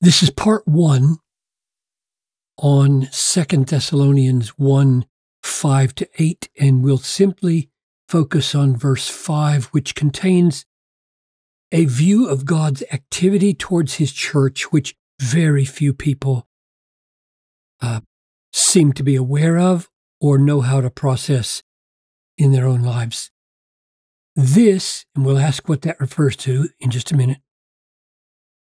This is part one on Second Thessalonians 1 5 to 8, and we'll simply focus on verse 5, which contains a view of God's activity towards his church, which very few people uh, seem to be aware of or know how to process in their own lives. This, and we'll ask what that refers to in just a minute,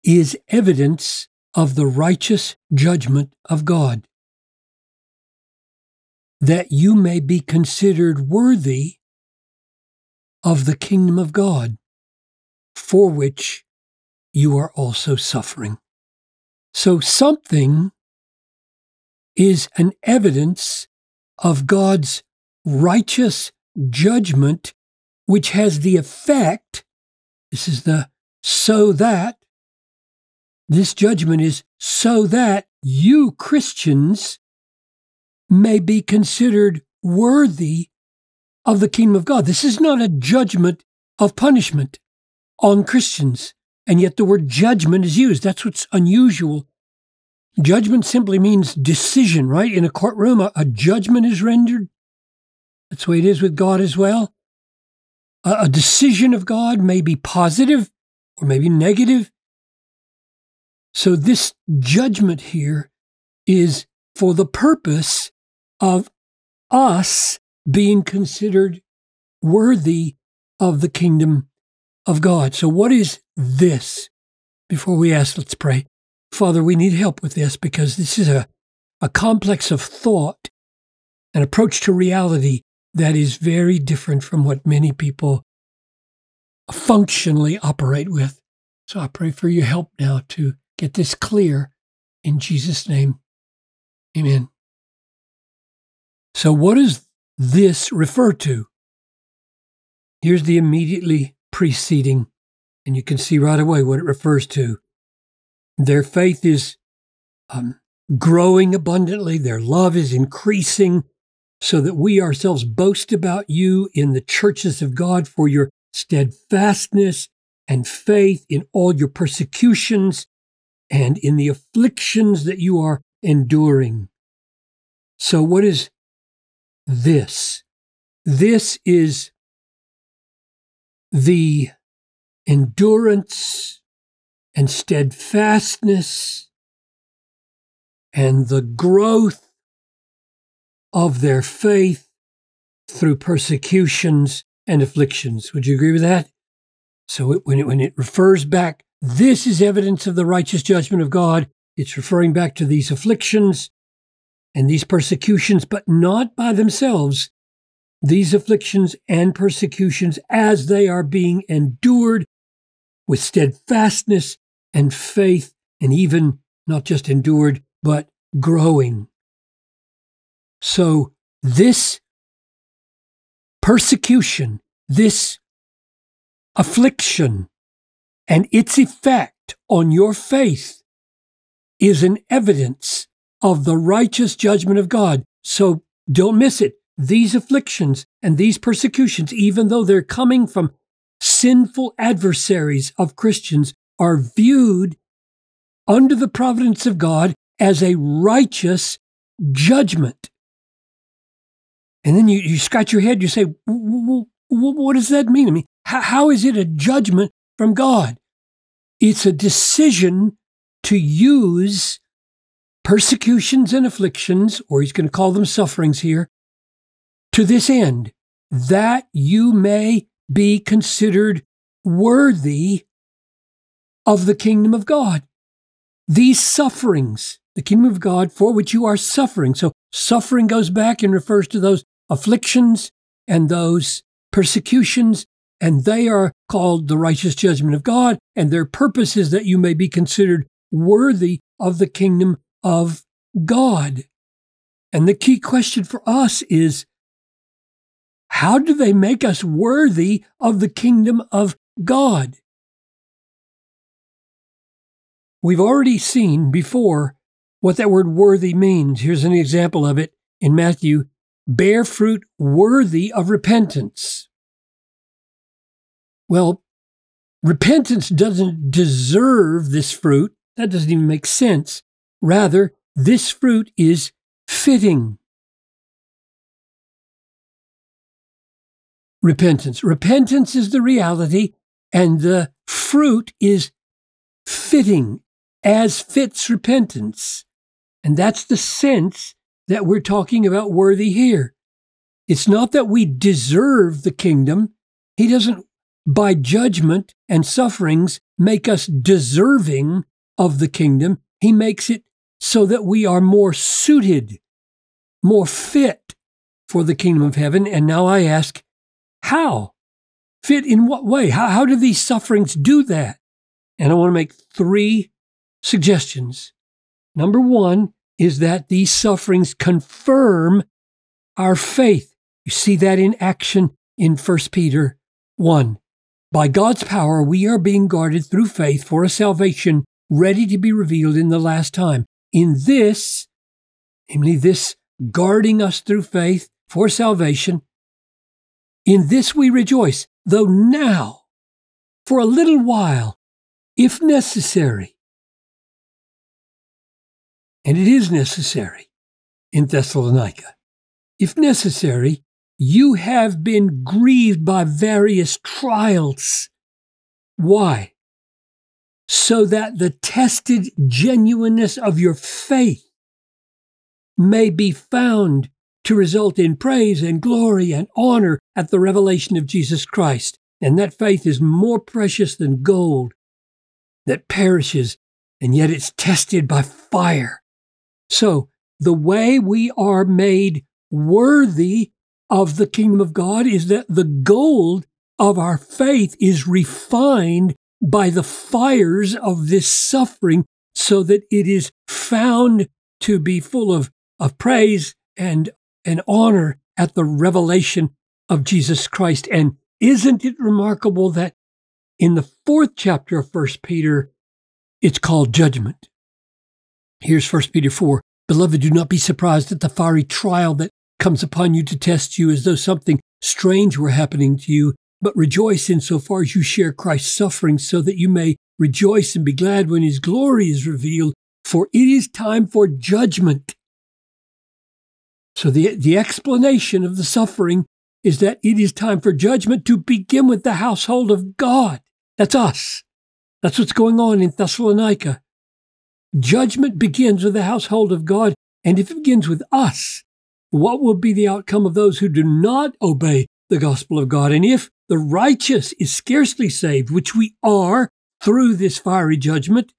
is evidence of the righteous judgment of God, that you may be considered worthy of the kingdom of God, for which you are also suffering. So something is an evidence of God's righteous judgment, which has the effect, this is the so that, this judgment is so that you Christians may be considered worthy of the kingdom of God. This is not a judgment of punishment on Christians. And yet the word judgment is used. That's what's unusual. Judgment simply means decision, right? In a courtroom, a, a judgment is rendered. That's the way it is with God as well. A, a decision of God may be positive or maybe negative. So, this judgment here is for the purpose of us being considered worthy of the kingdom of God. So, what is this? Before we ask, let's pray. Father, we need help with this because this is a, a complex of thought, an approach to reality that is very different from what many people functionally operate with. So I pray for your help now to get this clear in Jesus' name. Amen. So, what does this refer to? Here's the immediately preceding, and you can see right away what it refers to. Their faith is um, growing abundantly, their love is increasing, so that we ourselves boast about you in the churches of God for your steadfastness and faith in all your persecutions and in the afflictions that you are enduring. So, what is this? This is the endurance and steadfastness and the growth of their faith through persecutions and afflictions. Would you agree with that? So it, when, it, when it refers back, this is evidence of the righteous judgment of God. It's referring back to these afflictions and these persecutions, but not by themselves. These afflictions and persecutions, as they are being endured with steadfastness and faith, and even not just endured, but growing. So, this persecution, this affliction, and its effect on your faith is an evidence of the righteous judgment of God. So don't miss it. These afflictions and these persecutions, even though they're coming from sinful adversaries of Christians, are viewed under the providence of God as a righteous judgment. And then you, you scratch your head, you say, what does that mean? I mean, how is it a judgment from God? It's a decision to use persecutions and afflictions, or he's going to call them sufferings here, to this end, that you may be considered worthy of the kingdom of God. These sufferings, the kingdom of God for which you are suffering. So suffering goes back and refers to those afflictions and those persecutions, and they are called the righteous judgment of God, and their purpose is that you may be considered worthy of the kingdom of God. And the key question for us is how do they make us worthy of the kingdom of God? We've already seen before what that word worthy means. Here's an example of it in Matthew bear fruit worthy of repentance. Well, repentance doesn't deserve this fruit. That doesn't even make sense. Rather, this fruit is fitting. Repentance. Repentance is the reality, and the fruit is fitting, as fits repentance. And that's the sense that we're talking about worthy here. It's not that we deserve the kingdom. He doesn't, by judgment and sufferings, make us deserving of the kingdom. He makes it so that we are more suited, more fit for the kingdom of heaven. And now I ask, how? Fit in what way? How, how do these sufferings do that? And I want to make three suggestions. Number one is that these sufferings confirm our faith. You see that in action in 1 Peter 1. By God's power, we are being guarded through faith for a salvation ready to be revealed in the last time. In this, namely, this guarding us through faith for salvation, in this we rejoice, though now, for a little while, if necessary, and it is necessary in Thessalonica, if necessary, you have been grieved by various trials. Why? So that the tested genuineness of your faith may be found to result in praise and glory and honor at the revelation of Jesus Christ. And that faith is more precious than gold that perishes, and yet it's tested by fire. So, the way we are made worthy of the kingdom of God is that the gold of our faith is refined by the fires of this suffering so that it is found to be full of, of praise and and honor at the revelation of Jesus Christ. And isn't it remarkable that in the fourth chapter of First Peter, it's called judgment. Here's First Peter 4. Beloved, do not be surprised at the fiery trial that comes upon you to test you as though something strange were happening to you, but rejoice insofar as you share Christ's suffering, so that you may rejoice and be glad when his glory is revealed. For it is time for judgment so the, the explanation of the suffering is that it is time for judgment to begin with the household of God. That's us. That's what's going on in Thessalonica. Judgment begins with the household of God, and if it begins with us, what will be the outcome of those who do not obey the gospel of God? And if the righteous is scarcely saved, which we are through this fiery judgment,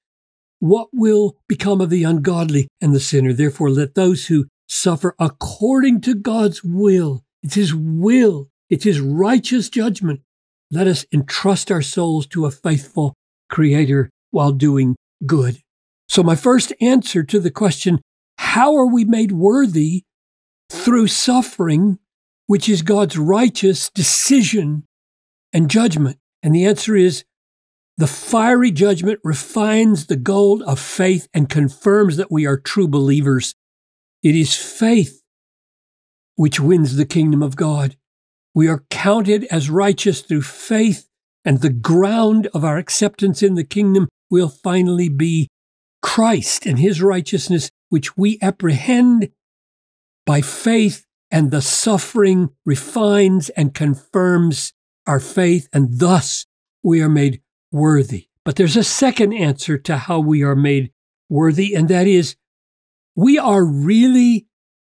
what will become of the ungodly and the sinner? Therefore, let those who suffer according to God's will. It's His will, it's His righteous judgment. Let us entrust our souls to a faithful Creator while doing good. So, my first answer to the question, how are we made worthy through suffering, which is God's righteous decision and judgment? And the answer is the fiery judgment refines the gold of faith and confirms that we are true believers. It is faith which wins the kingdom of God. We are counted as righteous through faith, and the ground of our acceptance in the kingdom will finally be Christ and his righteousness, which we apprehend by faith, and the suffering refines and confirms our faith, and thus we are made worthy. But there's a second answer to how we are made worthy, and that is we are really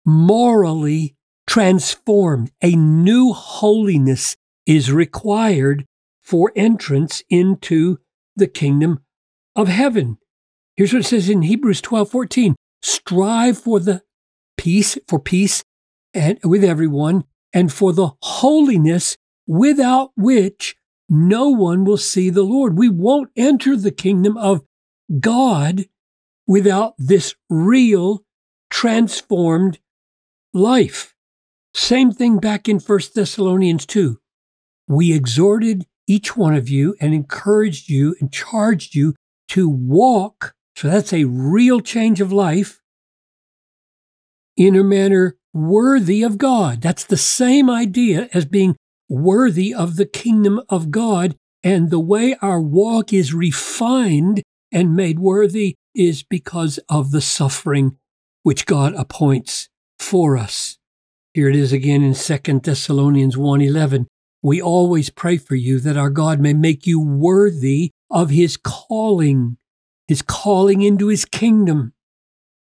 morally transformed. A new holiness is required for entrance into the kingdom of heaven. Here's what it says in Hebrews 12 14 strive for the peace, for peace and with everyone, and for the holiness without which no one will see the Lord. We won't enter the kingdom of God without this real transformed life. Same thing back in 1 Thessalonians 2. We exhorted each one of you and encouraged you and charged you to walk. So that's a real change of life in a manner worthy of God. That's the same idea as being worthy of the kingdom of God. And the way our walk is refined and made worthy is because of the suffering which God appoints for us. Here it is again in 2 Thessalonians 1:11. We always pray for you that our God may make you worthy of his calling, his calling into his kingdom,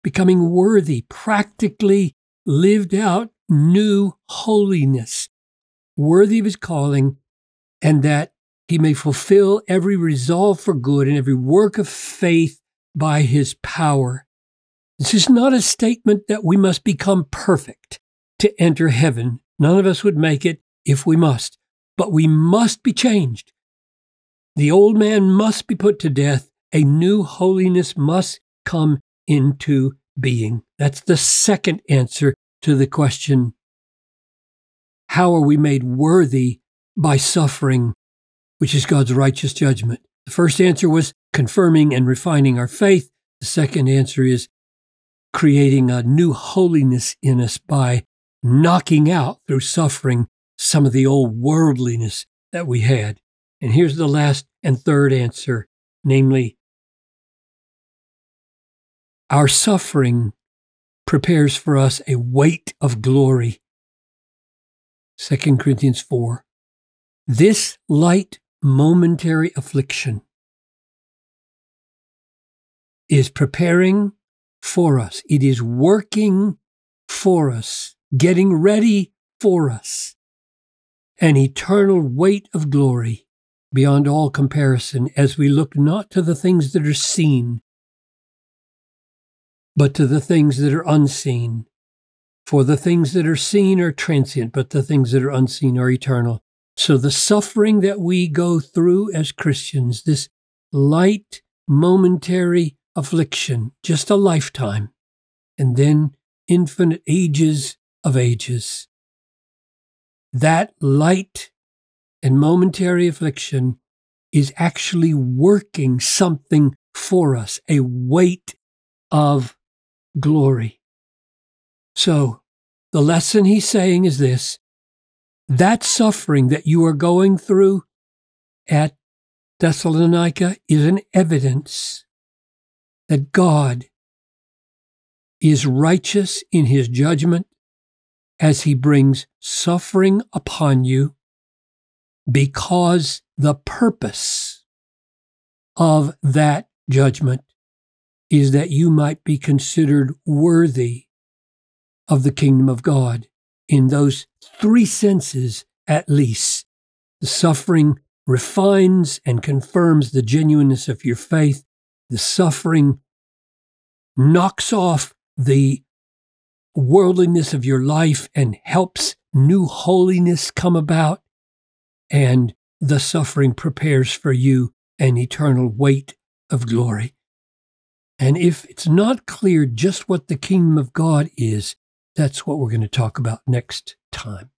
becoming worthy, practically lived out new holiness, worthy of his calling, and that he may fulfill every resolve for good and every work of faith by his power. This is not a statement that we must become perfect to enter heaven. None of us would make it if we must, but we must be changed. The old man must be put to death. A new holiness must come into being. That's the second answer to the question How are we made worthy by suffering, which is God's righteous judgment? The first answer was confirming and refining our faith. The second answer is creating a new holiness in us by knocking out through suffering some of the old worldliness that we had. And here's the last and third answer, namely, our suffering prepares for us a weight of glory. 2 Corinthians 4. This light momentary affliction is preparing for us. It is working for us, getting ready for us. An eternal weight of glory beyond all comparison as we look not to the things that are seen, but to the things that are unseen. For the things that are seen are transient, but the things that are unseen are eternal. So the suffering that we go through as Christians, this light, momentary affliction, just a lifetime, and then infinite ages of ages. That light and momentary affliction is actually working something for us, a weight of glory. So, the lesson he's saying is this that suffering that you are going through at Thessalonica is an evidence that God is righteous in his judgment as he brings suffering upon you because the purpose of that judgment is that you might be considered worthy of the kingdom of God in those three senses at least. The suffering refines and confirms the genuineness of your faith the suffering knocks off the worldliness of your life and helps new holiness come about. And the suffering prepares for you an eternal weight of glory. And if it's not clear just what the kingdom of God is, that's what we're going to talk about next time.